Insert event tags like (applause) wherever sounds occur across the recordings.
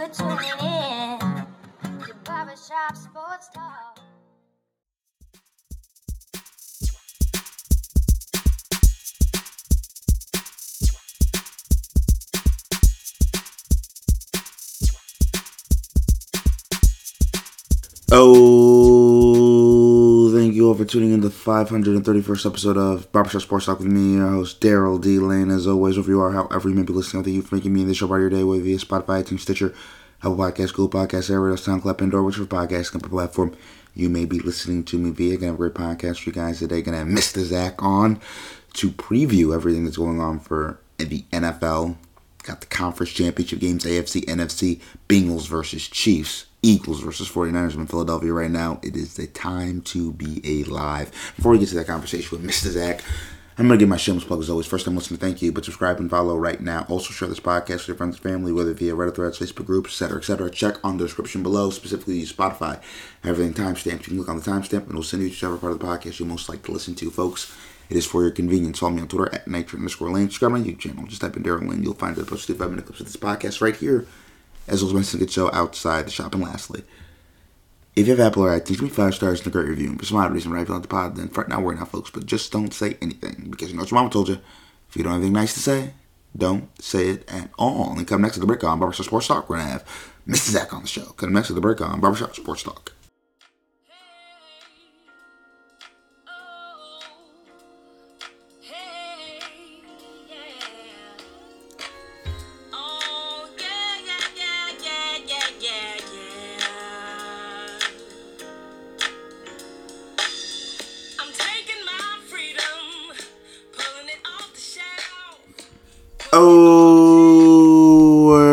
for tuning in to Barbershop Sports Talk. Tuning in to the 531st episode of Barbershop Sports Talk with me, your host Daryl D. Lane. As always, wherever you are, however you may be listening, thank you for making me the show part of your day, whether via Spotify, iTunes, Stitcher, Apple Podcast, Google Podcast, iHeartRadio, SoundCloud, Pandora, whichever podcast company platform you may be listening to me via. Gonna have a great podcast for you guys today. Gonna have Mr. Zach on to preview everything that's going on for the NFL. Got the conference championship games, AFC, NFC, Bengals versus Chiefs. Eagles versus 49ers in Philadelphia right now. It is the time to be alive. Before we get to that conversation with Mr. Zach, I'm going to give my shameless plug as always. First, I'm listening thank you, but subscribe and follow right now. Also, share this podcast with your friends and family, whether via Reddit threads, Facebook groups, etc., etc. Check on the description below, specifically Spotify. Everything timestamped. You can look on the timestamp, and it'll send you to whichever part of the podcast you most like to listen to, folks. It is for your convenience. Follow me on Twitter at Nitro underscore Lane. Subscribe my YouTube channel. Just type in Daryl Lane. You'll find the posted five minute clips of this podcast right here as well as my good show outside the shop. And lastly, if you have Apple or iTunes, give me five stars and a great review. For some odd reason, right? Like the pod, then for now, worry now, folks. But just don't say anything because you know what your mama told you. If you don't have anything nice to say, don't say it at all. And come next to the break on Barbershop Sports Talk. We're gonna have Mr. Zach on the show. Come next to the break on Barbershop Sports Talk.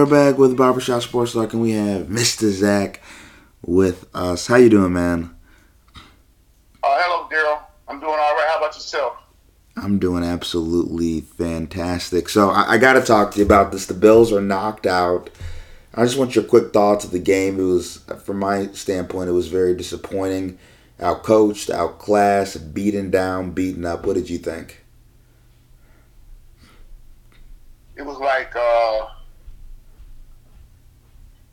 Back with Barbershop Sports Talk, and we have Mr. Zach with us. How you doing, man? Uh, hello, Daryl. I'm doing all right. How about yourself? I'm doing absolutely fantastic. So I, I got to talk to you about this. The Bills are knocked out. I just want your quick thoughts of the game. It was, from my standpoint, it was very disappointing. Outcoached, outclassed, beaten down, beaten up. What did you think? It was like uh,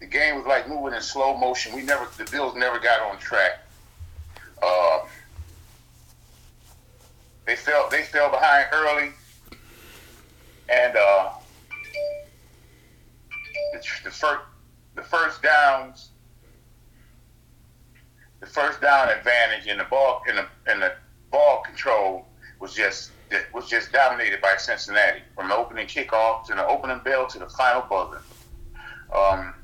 the game was like moving in slow motion. We never, the Bills never got on track. Uh, they fell, they fell behind early, and uh, the, the first, the first downs, the first down advantage in the ball in the in the ball control was just was just dominated by Cincinnati from the opening kickoff to the opening bell to the final buzzer. Um,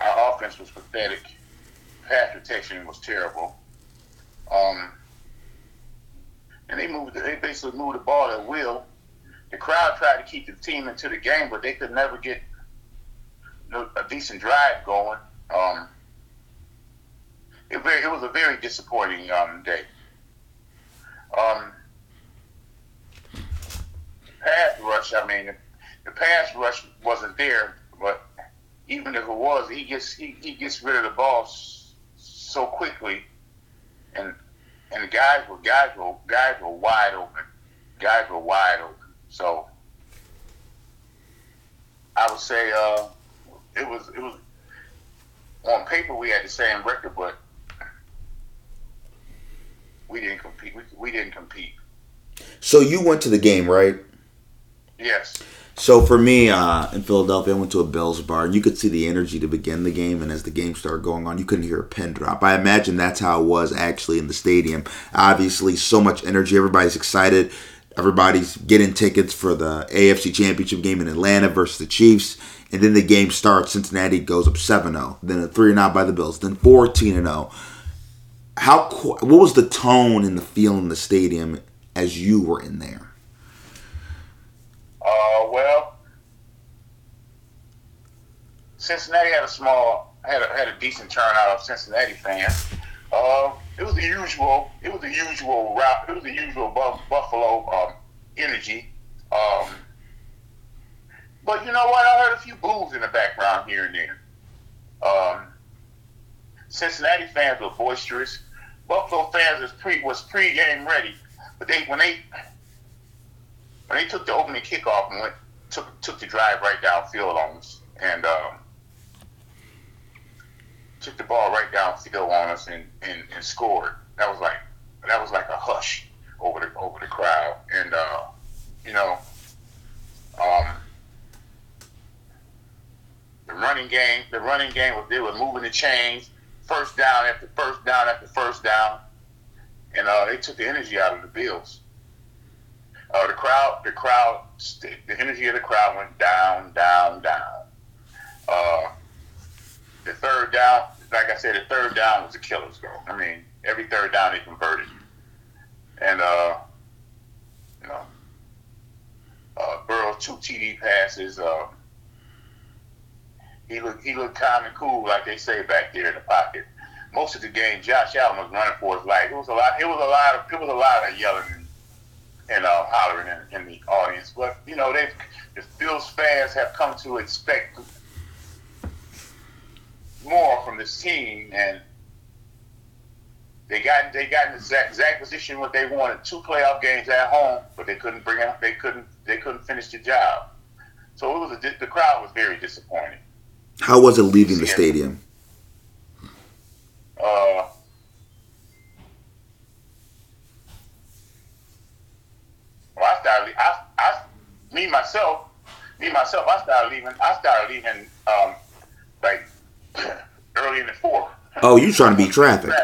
our offense was pathetic. Pass protection was terrible. Um, and they moved. They basically moved the ball at will. The crowd tried to keep the team into the game, but they could never get a decent drive going. Um, it, very, it was a very disappointing um, day. Um, pass rush, I mean, the pass rush wasn't there, but even if it was, he gets he, he gets rid of the ball so quickly, and and the guys were guys were guys were wide open, guys were wide open. So I would say uh, it was it was on paper we had the same record, but we didn't compete. We, we didn't compete. So you went to the game, right? Yes. So for me, uh, in Philadelphia, I went to a Bills bar, and you could see the energy to begin the game. And as the game started going on, you couldn't hear a pin drop. I imagine that's how it was actually in the stadium. Obviously, so much energy. Everybody's excited. Everybody's getting tickets for the AFC Championship game in Atlanta versus the Chiefs. And then the game starts. Cincinnati goes up 7 0. Then a 3 0 by the Bills. Then 14 0. How, what was the tone and the feel in the stadium as you were in there? Well, Cincinnati had a small, had a, had a decent turnout of Cincinnati fans. Uh, it was the usual. It was the usual route. It was the usual buff, Buffalo um, energy. Um, but you know what? I heard a few boos in the background here and there. Um, Cincinnati fans were boisterous. Buffalo fans was pre was pre-game ready, but they when they when they took the opening kickoff and went took took the drive right downfield on us and um, took the ball right downfield on us and, and, and scored. That was like that was like a hush over the over the crowd. And uh, you know, um, the running game, the running game was they were moving the chains, first down after first down after first down, and uh, they took the energy out of the Bills. Uh, the crowd, the crowd, the energy of the crowd went down, down, down. Uh, the third down, like I said, the third down was a killer's goal. I mean, every third down they converted, and uh, you know, uh, Burrow two TD passes. Uh, he looked he looked calm and cool, like they say back there in the pocket. Most of the game, Josh Allen was running for his life. It was a lot. It was a lot of. It was a lot of yelling and, uh, hollering in, in the audience. But you know, they the Bills fans have come to expect more from this team, and they got they got in the exact, exact position what they wanted. Two playoff games at home, but they couldn't bring out. They couldn't. They couldn't finish the job. So it was a, the crowd was very disappointed. How was it leaving the stadium? Uh, well, I started. I, I, me myself, me myself. I started leaving. I started leaving. Um, like (clears throat) early in the fourth. Oh, you trying to be traffic? (laughs)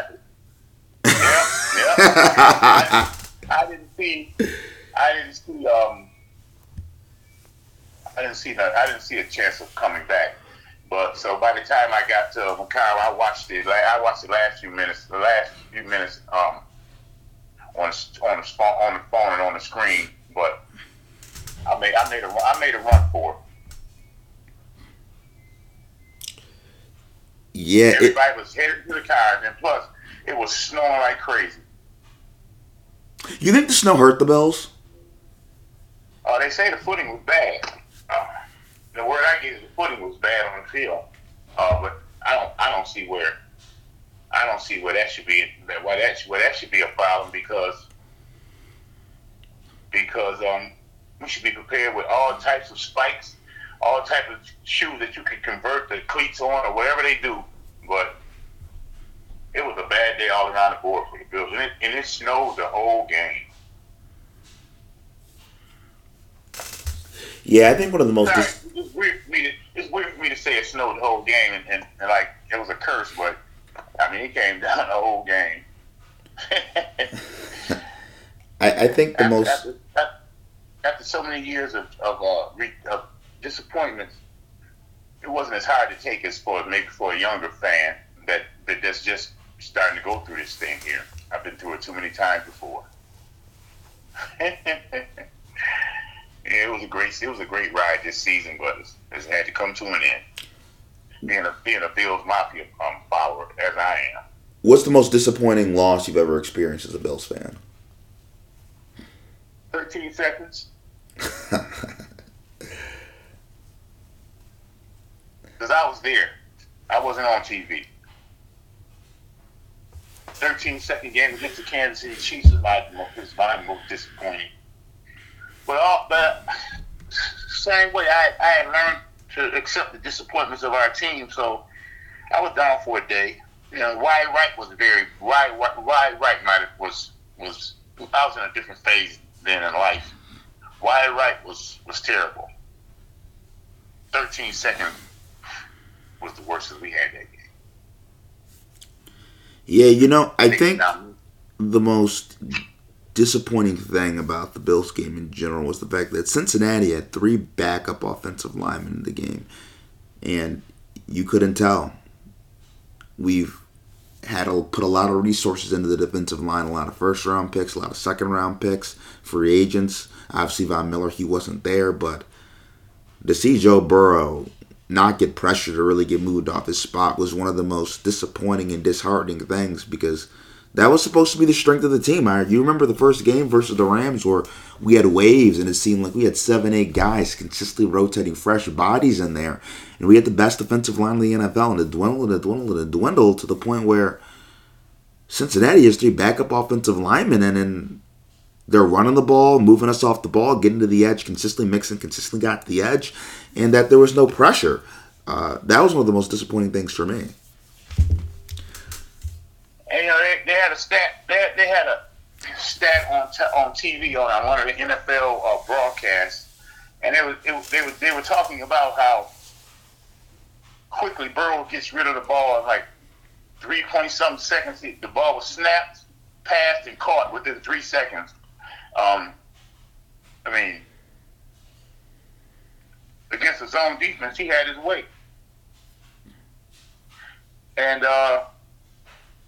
Yeah, yeah. I, I, didn't see. I didn't see. Um, I didn't see. that. I didn't see a chance of coming back. But so by the time I got to my car, I watched it. Like I watched the last few minutes. The last few minutes um, on on the on the phone and on the screen. But I made I made a I made a run for it. Yeah, everybody it, was headed to the car, and plus it was snowing like crazy. You think the snow hurt the Bills? Uh, they say the footing was bad. Uh, the word I get is the footing was bad on the field, uh, but I don't I don't see where I don't see where that should be that why that where that should be a problem because because um we should be prepared with all types of spikes all types of shoes that you can convert the cleats on or whatever they do. But it was a bad day all around the board for the Bills, and it, and it snowed the whole game. Yeah, I think one of the most. Dis- it's, weird for me to, it's weird for me to say it snowed the whole game, and, and, and like it was a curse, but I mean it came down the whole game. (laughs) I, I think the after, most. After, after, so many years of of, uh, re, of disappointments, it wasn't as hard to take as for maybe for a younger fan that, that that's just starting to go through this thing here. I've been through it too many times before. (laughs) yeah, it was a great it was a great ride this season, but it's, it's had to come to an end. Being a being a Bills Mafia um, follower as I am. What's the most disappointing loss you've ever experienced as a Bills fan? Thirteen seconds. (laughs) because I was there. I wasn't on TV. 13 second game against the Kansas City Chiefs is my, is my most disappointing. But, all, (laughs) but same way, I, I had learned to accept the disappointments of our team, so I was down for a day. You know, Wide Right was very Wyatt Wide Right might have, was was I was in a different phase then in life. Wide Right was was terrible. 13 second was the worst that we had that game. Yeah, you know, I think the most disappointing thing about the Bills game in general was the fact that Cincinnati had three backup offensive linemen in the game, and you couldn't tell. We've had to put a lot of resources into the defensive line, a lot of first round picks, a lot of second round picks, free agents. Obviously, Von Miller, he wasn't there, but to see Joe Burrow not get pressured to really get moved off his spot was one of the most disappointing and disheartening things because that was supposed to be the strength of the team. I you remember the first game versus the Rams where we had waves and it seemed like we had seven, eight guys consistently rotating fresh bodies in there, and we had the best defensive line in the NFL, and it dwindled and it dwindled and it dwindled to the point where Cincinnati has three backup offensive linemen, and, and they're running the ball, moving us off the ball, getting to the edge, consistently mixing, consistently got to the edge, and that there was no pressure. Uh, that was one of the most disappointing things for me. And you know, they, they had a stat. They, they had a stat on t- on TV on one of the NFL uh, broadcasts, and it was, it they were they were talking about how quickly Burrow gets rid of the ball in like three point something seconds. The ball was snapped, passed, and caught within three seconds. Um, I mean, against the zone defense, he had his way, and uh,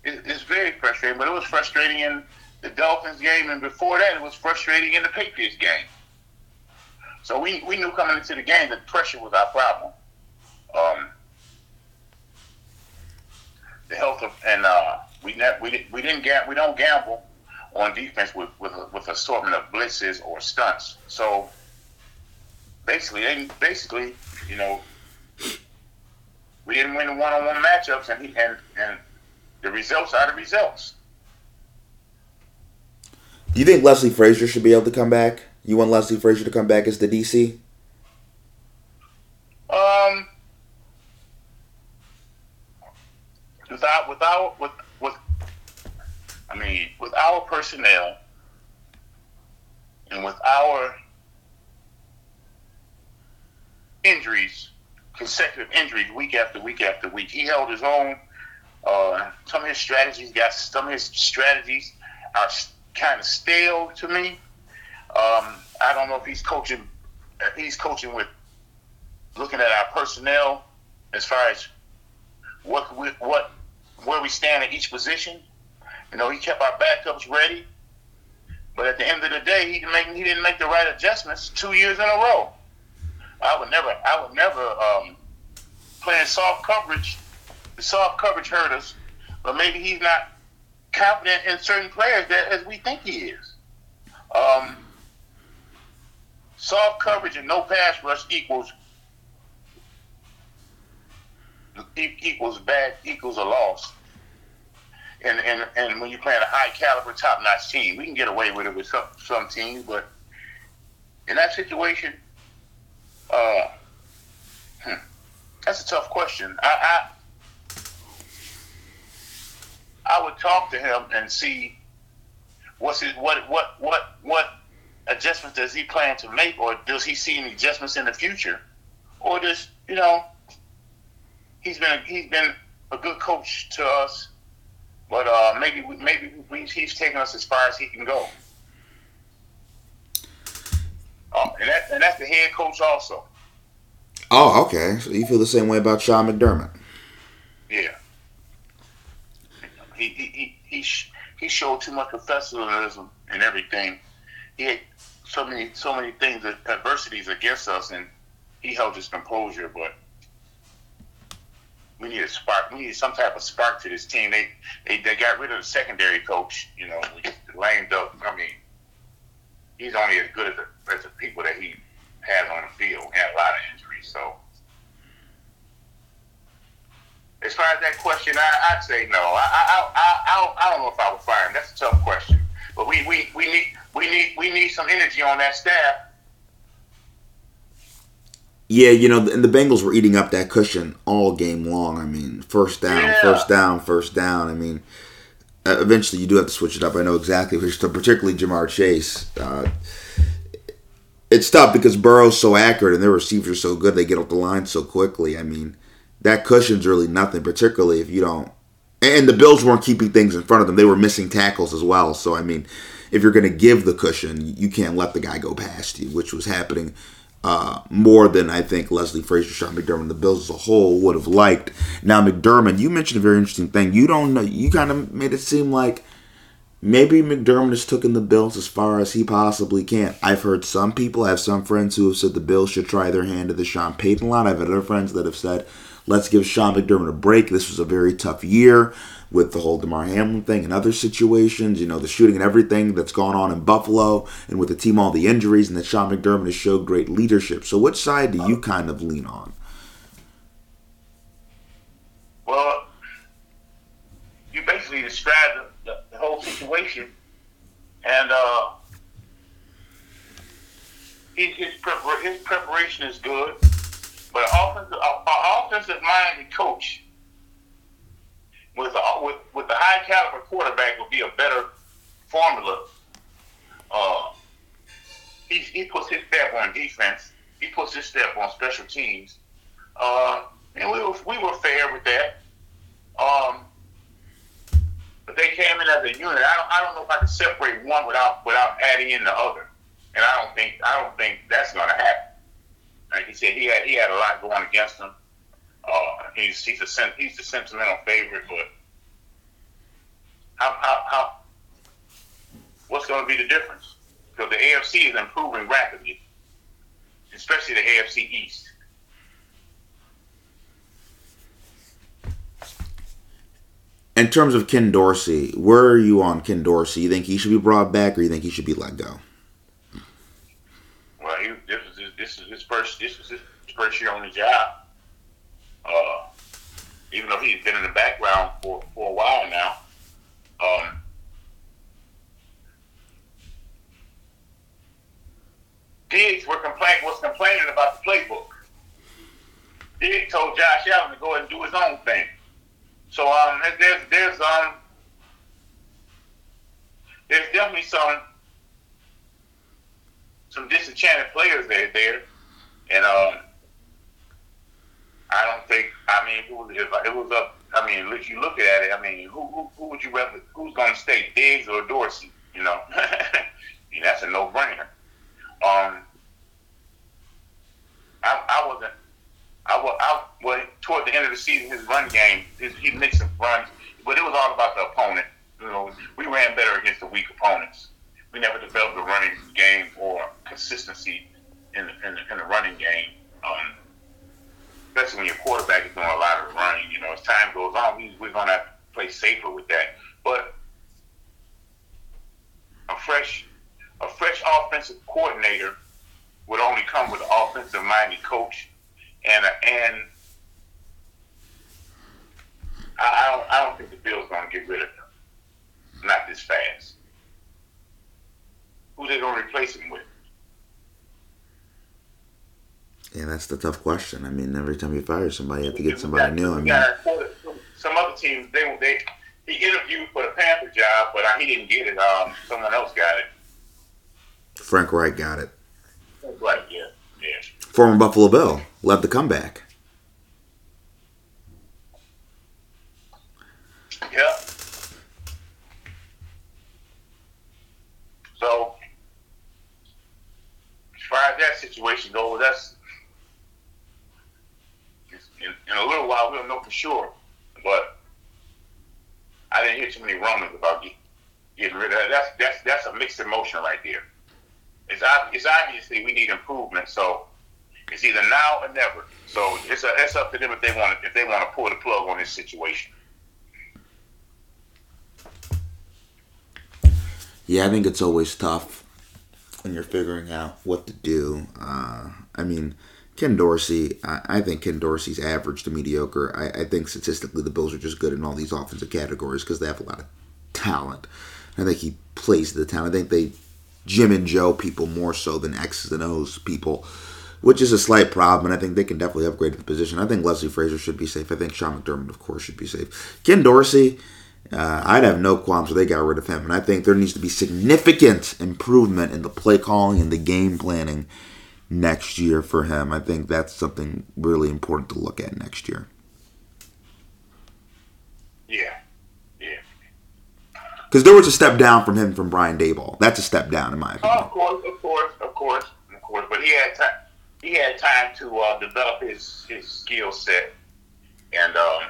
it, it's very frustrating. But it was frustrating in the Dolphins game, and before that, it was frustrating in the Patriots game. So we, we knew coming into the game that pressure was our problem. Um, the health of and uh, we ne- we we didn't ga- we don't gamble on defense with with a, with assortment of blitzes or stunts. So basically, they, basically, you know, we didn't win the one on one matchups, and he, and and the results are the results. Do you think Leslie Frazier should be able to come back? You want Leslie Frazier to come back as the DC? Um, without without with with, I mean, with our personnel and with our injuries, consecutive injuries, week after week after week, he held his own. Uh, some of his strategies got some of his strategies are kind of stale to me. Um, I don't know if he's coaching. If he's coaching with looking at our personnel as far as what we, what where we stand at each position. You know, he kept our backups ready, but at the end of the day, he didn't make he didn't make the right adjustments two years in a row. I would never I would never um, playing soft coverage. The soft coverage hurt us, but maybe he's not confident in certain players that as we think he is. Um, soft coverage and no pass rush equals equals bad equals a loss. And and and when you're playing a high caliber, top notch team, we can get away with it with some some teams, but in that situation, uh, hmm, that's a tough question. I, I I would talk to him and see what's his what what what what adjustments does he plan to make, or does he see any adjustments in the future, or does you know he's been a, he's been a good coach to us, but uh, maybe maybe we, he's taken us as far as he can go. Oh, and that and that's the head coach also. Oh, okay. So you feel the same way about Sean McDermott? Yeah. He he he he, he showed too much professionalism and everything. He had so many so many things adversities against us, and he held his composure. But we need a spark. We need some type of spark to this team. They they, they got rid of the secondary coach. You know, lame duck. I mean, he's only as good as the, as the people that he had on the field. He had a lot of injuries, so. As far as that question, I, I'd say no. I, I, I, I, I don't know if I would fire him. That's a tough question. But we, we, we need we need we need some energy on that staff. Yeah, you know, and the Bengals were eating up that cushion all game long. I mean, first down, Yeah. first down, first down. I mean, uh, eventually you do have to switch it up. I know exactly, which- particularly Ja'Marr Chase. Uh, it's tough because Burrow's so accurate and their receivers are so good. They get off the line so quickly. I mean, that cushion's really nothing, particularly if you don't. And the Bills weren't keeping things in front of them; they were missing tackles as well. So, I mean, if you're going to give the cushion, you can't let the guy go past you, which was happening uh, more than I think Leslie Frazier, Sean McDermott, the Bills as a whole would have liked. Now, McDermott, you mentioned a very interesting thing. You don't know. You kind of made it seem like maybe McDermott has taken the Bills as far as he possibly can. I've heard some people, I have some friends who have said the Bills should try their hand at the Sean Payton line. I've had other friends that have said, let's give Sean McDermott a break. This was a very tough year with the whole Damar Hamlin thing and other situations, you know, the shooting and everything that's gone on in Buffalo and with the team, all the injuries, and that Sean McDermott has showed great leadership. So, which side do you kind of lean on? Well, you basically described the, the, the whole situation, and uh, his his, prepar- his preparation is good, but an offensive, an offensive minded coach with a, with with a high caliber quarterback would be a better formula. Uh, he he puts his step on defense. He puts his step on special teams. Uh, and we were we were fair with that. Um, but they came in as a unit. I don't, I don't know if I can separate one without without adding in the other. And I don't think I don't think that's going to happen. Like he said, he had he had a lot going against him. Uh, he's he's a he's the sentimental favorite, but how how, how what's going to be the difference? Because the AFC is improving rapidly, especially the AFC East. In terms of Ken Dorsey, where are you on Ken Dorsey? You think he should be brought back, or you think he should be let go? Well, he, this is this is his first year on the job. Uh, even though he's been in the background for, for a while now. Um, Diggs were was complaining about the playbook. Diggs told Josh Allen to go ahead and do his own thing. So um, there's there's um there's definitely some some disenchanted players there there, and um I don't think I mean if it was, if it was up I mean if you look at it I mean who who, who would you rather who's going to stay Diggs or Dorsey you know (laughs) I mean, that's a no brainer. Um, I, I wasn't I was, I, well, toward the end of the season, his run game, his, he mixed some runs, but it was all about the opponent. You know, we ran better against the weak opponents. We never developed a running game or consistency in the, in the, in the running game. Um, especially when your quarterback is doing a lot of running. You know, as time goes on, we, we're going to play safer with that. But a fresh, a fresh offensive coordinator would only come with an offensive minded coach and and I, I don't I don't think the Bills are going to get rid of him. Not this fast. Who they going to replace him with? Yeah, that's the tough question. I mean, every time you fire somebody, you have to get somebody new. I mean, some other teams they they he interviewed for the Panther job, but he didn't get it. Um, someone else got it. Frank Reich got it. Right. Yeah. Yeah. Former Buffalo Bill led the comeback. Yeah. So, as far as that situation goes, that's in, in a little while we'll know for sure. But I didn't hear too many rumors about get, getting rid of that. That's a emotion right there. It's it's obviously we need improvement. So it's either now or never. So it's a, it's up to them if they want to, if they want to pull the plug on this situation. Yeah, I think it's always tough when you're figuring out what to do. Uh, I mean, Ken Dorsey, I, I, think Ken Dorsey's average to mediocre. I, I, think statistically the Bills are just good in all these offensive categories because they have a lot of talent. I think he plays the town. I think they Jim and Joe people more so than X's and O's people, which is a slight problem. And I think they can definitely upgrade the position. I think Leslie Frazier should be safe. I think Sean McDermott, of course, should be safe. Ken Dorsey, uh, I'd have no qualms if they got rid of him. And I think there needs to be significant improvement in the play calling and the game planning next year for him. I think that's something really important to look at next year. Yeah. Yeah. Because there was a step down from him from Brian Daboll. That's a step down, in my opinion. Oh, of course, of course, of course, of course. But he had time. He had time to uh, develop his his skill set, and um,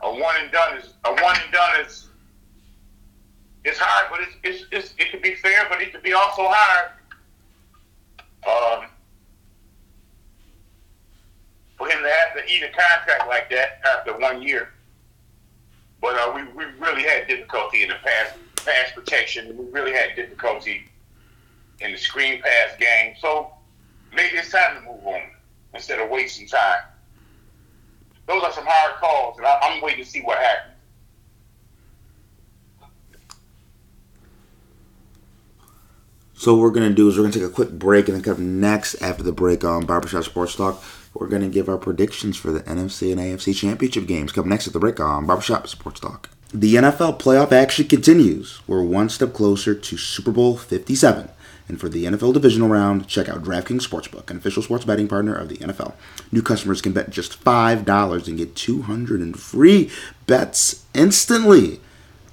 a one and done is a one and done is it's hard, but it's, it's, it's it could be fair, but it could be also hard. Um, for him to have to eat a contract like that after one year. But uh, we, we really had difficulty in the pass pass protection. We really had difficulty in the screen pass game. So maybe it's time to move on instead of wasting time. Those are some hard calls, and I, I'm waiting to see what happens. So what we're gonna do is we're gonna take a quick break and then come next after the break on Barbershop Sports Talk. We're gonna give our predictions for the NFC and AFC championship games. Come next at the break on Barbershop Sports Talk. The NFL playoff action continues. We're one step closer to Super Bowl 57. And for the NFL divisional round, check out DraftKings Sportsbook, an official sports betting partner of the NFL. New customers can bet just $5 and get 200 in free bets instantly.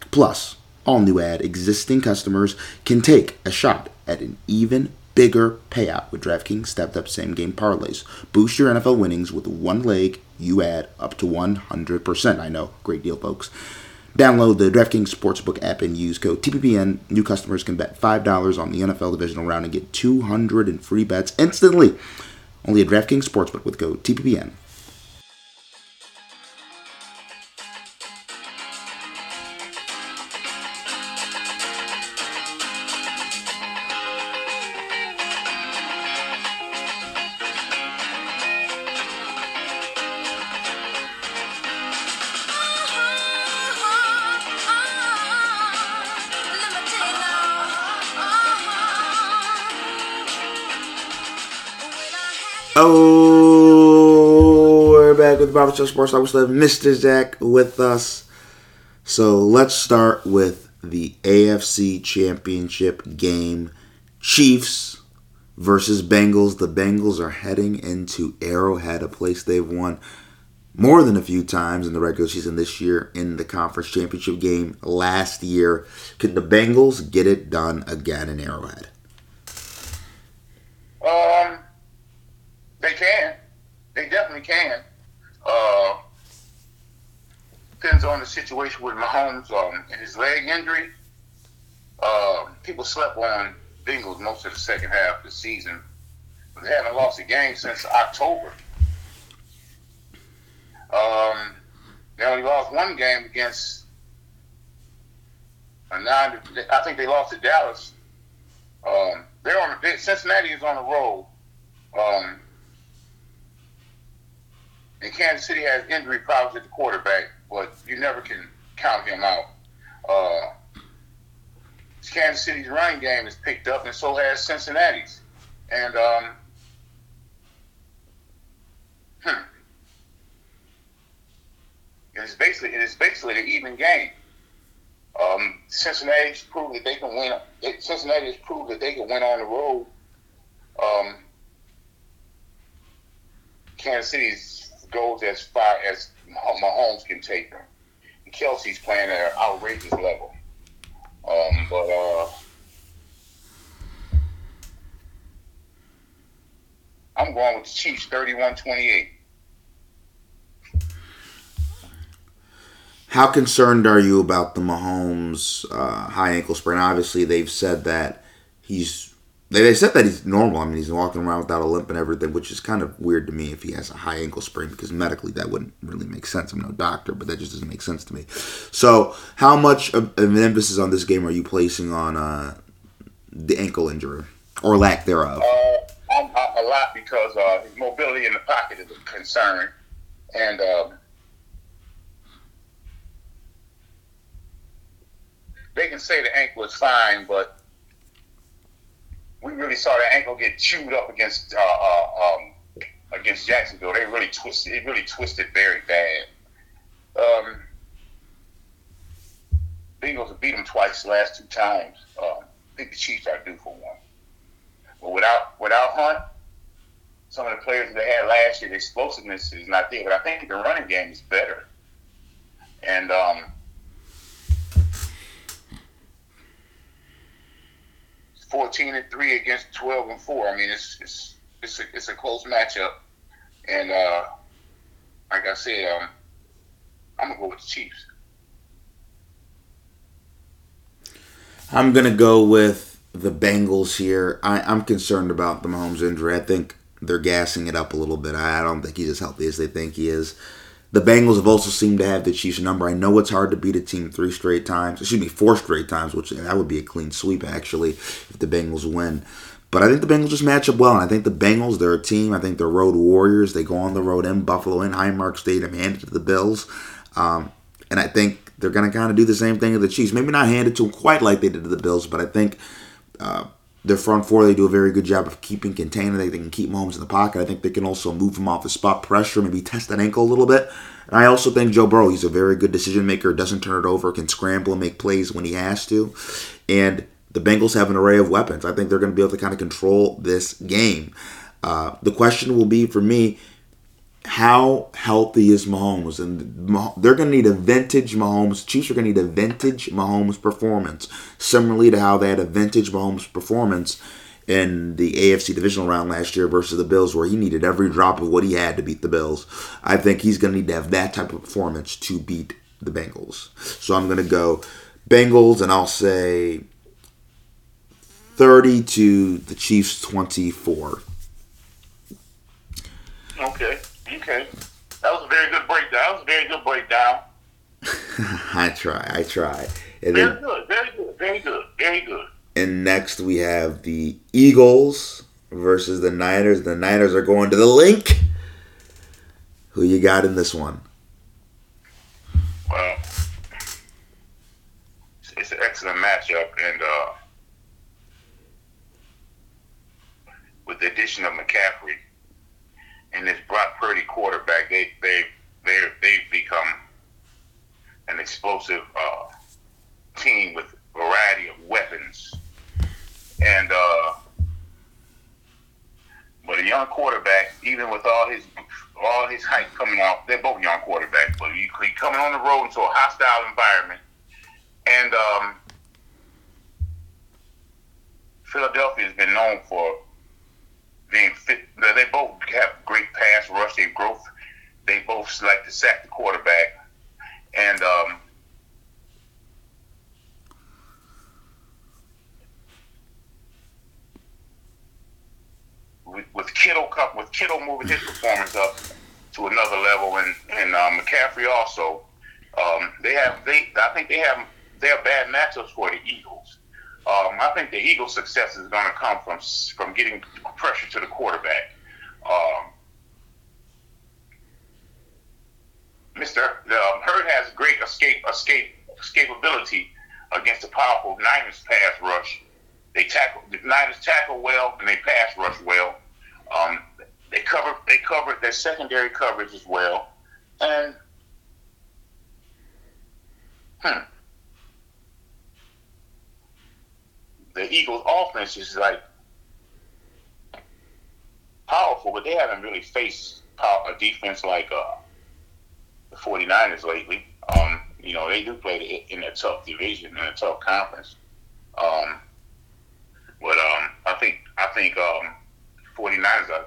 Plus, all new ad existing customers can take a shot at an even bigger payout with DraftKings stepped up same game parlays. Boost your NFL winnings with one leg you add up to 100%. I know, great deal, folks. Download the DraftKings Sportsbook app and use code TPPN. New customers can bet $5 on the NFL divisional round and get 200 in free bets instantly. Only at DraftKings Sportsbook with code TPPN. Barbershop Sports Talk. We still have Mr. Zach with us. So let's start with the AFC Championship game. Chiefs versus Bengals. The Bengals are heading into Arrowhead, a place they've won more than a few times in the regular season this year in the conference championship game last year. Can the Bengals get it done again in Arrowhead? Um, they can. They definitely can. Uh, on the situation with Mahomes um, and his leg injury. Uh, people slept on Bengals most of the second half of the season. They haven't lost a game since October. Um, they only lost one game against a nine. I think they lost to Dallas. Um, they're on. They, Cincinnati is on the road. Um, and Kansas City has injury problems at the quarterback, but you never can count him out. Uh, Kansas City's running game has picked up, and so has Cincinnati's. And um, hmm, it's basically it is basically an even game. Um, Cincinnati's proved that they can win. Has proved that they can win on the road. Um, Kansas City's goes as far as Mahomes can take them. And Kelce's playing at an outrageous level. Um, but uh, I'm going with the Chiefs 31-28. How concerned are you about the Mahomes uh, high ankle sprain? Obviously, they've said that he's they, they said that he's normal. I mean, he's walking around without a limp and everything, which is kind of weird to me if he has a high ankle sprain because medically that wouldn't really make sense. I'm no doctor, but that just doesn't make sense to me. So, how much of an emphasis on this game are you placing on uh, the ankle injury or lack thereof? Uh, a lot because uh, his mobility in the pocket is a concern, and uh, they can say the ankle is fine, but really saw the ankle get chewed up against uh, uh, um, against Jacksonville. They really twisted. It really twisted very bad. Um, Bengals have beat them twice the last two times. Um, I think the Chiefs are due for one. But without without Hunt, some of the players that they had last year, the explosiveness is not there. But I think the running game is better. And um, 14 and three against 12 and four. I mean, it's it's it's a, it's a close matchup, and uh, like I said, um, I'm gonna go with the Chiefs. I'm gonna go with the Bengals here. I, I'm concerned about the Mahomes injury. I think they're gassing it up a little bit. I don't think he's as healthy as they think he is. The Bengals have also seemed to have the Chiefs number. I know it's hard to beat a team three straight times. Excuse me, four straight times, which that would be a clean sweep actually if the Bengals win. But I think the Bengals just match up well, and I think the Bengals, they're a team. I think they're road warriors. They go on the road in Buffalo, in Highmark Stadium, hand it to the Bills. Um, and I think they're going to kind of do the same thing to the Chiefs. Maybe not hand it to them quite like they did to the Bills, but I think uh, their front four, they do a very good job of keeping contained. Think they can keep Mahomes in the pocket. I think they can also move him off the spot pressure, maybe test that ankle a little bit. And I also think Joe Burrow, he's a very good decision maker, doesn't turn it over, can scramble and make plays when he has to. And the Bengals have an array of weapons. I think they're going to be able to kind of control this game. Uh, the question will be for me, how healthy is Mahomes? And they're going to need a vintage Mahomes. Chiefs are going to need a vintage Mahomes performance, similarly to how they had a vintage Mahomes performance in the AFC divisional round last year versus the Bills, where he needed every drop of what he had to beat the Bills. I think he's going to need to have that type of performance to beat the Bengals. So I'm going to go Bengals, and I'll say 30 to the Chiefs 24. Okay. Okay. That was a very good breakdown. That was a very good breakdown. (laughs) I try. I try. And very then, good. Very good. Very good. Very good. And next we have the Eagles versus the Niners. The Niners are going to the Linc. Who you got in this one? Well, it's an excellent matchup, and uh, with the addition of McCaffrey and this Brock Purdy quarterback, they they they they've become an explosive uh, team with a variety of weapons, and uh, but a young quarterback, even with all his all his hype coming off, they're both young quarterbacks, but he, he coming on the road into a hostile environment, and um, Philadelphia has been known for being fit. They both have great pass rush. They both they both like to sack the quarterback, and um, with, with Kittle moving his performance up to another level, and and um, McCaffrey also, um, they have they I think they have they are bad matchups for the Eagles. Um, I think the Eagles' success is going to come from from getting pressure to the quarterback. Um, Mr. Um, Hurts has great escape escape escapability against a powerful Niners pass rush. They tackle the Niners tackle well and they pass rush well. They cover they cover their secondary coverage as well, and hmm. the Eagles' offense is like powerful, but they haven't really faced a defense like uh, the 49ers lately. Um, you know, they do play in a tough division, in a tough conference. Um, but um, I think I think um, 49ers are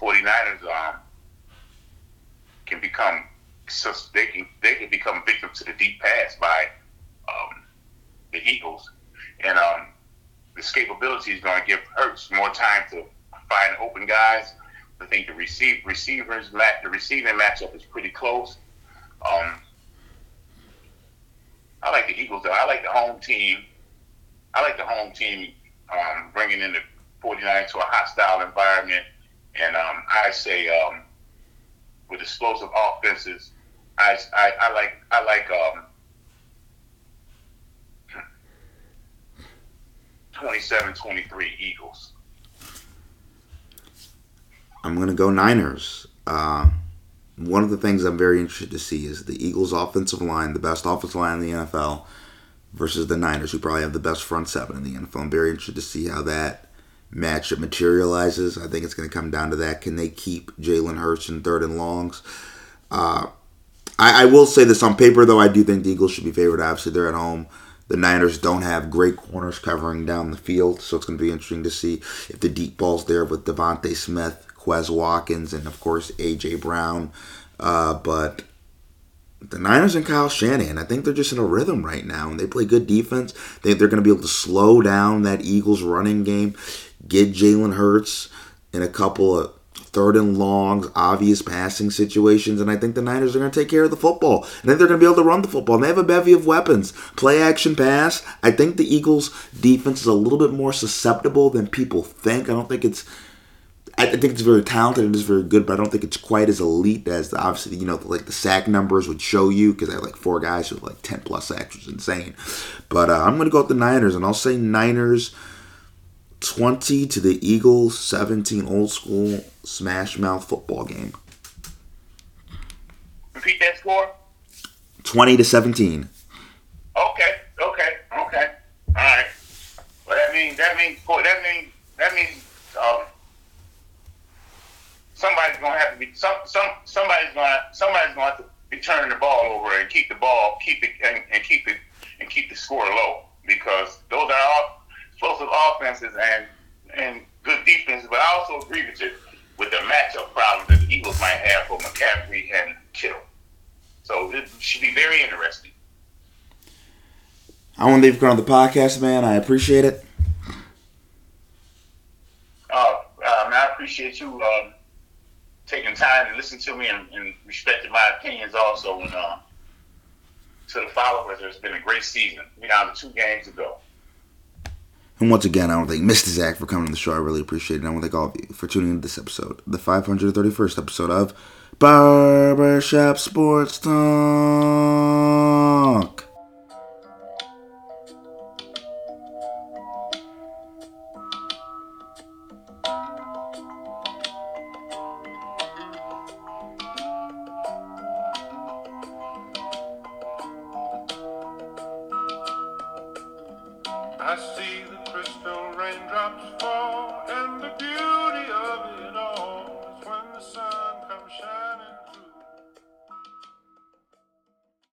49ers um, can become so they can they can become victims to the deep pass by um, the Eagles, and um, escapability is going to give Hurts more time to find open guys. I think the receive receivers the receiving matchup is pretty close. Um, I like the Eagles though. I like the home team. I like the home team um, bringing in the 49ers to a hostile environment, and um, I say um, with explosive offenses, I, I, I like I like um, 27-23 Eagles. I'm going to go Niners. Uh, one of the things I'm very interested to see is the Eagles' offensive line, the best offensive line in the NFL, versus the Niners, who probably have the best front seven in the NFL. I'm very interested to see how that matchup materializes. I think it's going to come down to that. Can they keep Jalen Hurts in third and longs? Uh, I, I, will say this on paper, though. I do think the Eagles should be favored. Obviously, they're at home. The Niners don't have great corners covering down the field, so it's going to be interesting to see if the deep ball's there with DeVonta Smith, Quez Watkins, and of course A.J. Brown. Uh, but the Niners and Kyle Shanahan, I think they're just in a rhythm right now, and they play good defense. They, they're going to be able to slow down that Eagles running game, get Jalen Hurts in a couple of third and longs, obvious passing situations, and I think the Niners are going to take care of the football. I think they're going to be able to run the football. And they have a bevy of weapons. Play action pass. I think the Eagles' defense is a little bit more susceptible than people think. I don't think it's. I think it's very talented and it's very good, but I don't think it's quite as elite as the, obviously you know like the sack numbers would show you because I have like four guys with like ten plus sacks, which is insane. But uh, I'm gonna go with the Niners and I'll say Niners 20 to the Eagles, 17 old school smash mouth football game. Repeat that score. 20 to 17. Okay, okay, okay. All right. Well, that means that means that means that means um, somebody's gonna have to be some some somebody's gonna somebody's gonna have to be turning the ball over and keep the ball, keep it and, and keep it and keep the score low because those are all explosive offenses and and good defenses. But I also agree with you with the matchup problems that the Eagles might have for McCaffrey and Kittle. So it should be very interesting. I want to leave you on the podcast, man. I appreciate it. Uh, um, I appreciate you um, taking time to listen to me and, and respecting my opinions also. And uh, to the followers, it's been a great season. We down to two games to go. And once again, I want to thank Mr. Zach for coming on the show. I really appreciate it. I want to thank all of you for tuning into this episode, the 531st episode of Barbershop Sports Talk.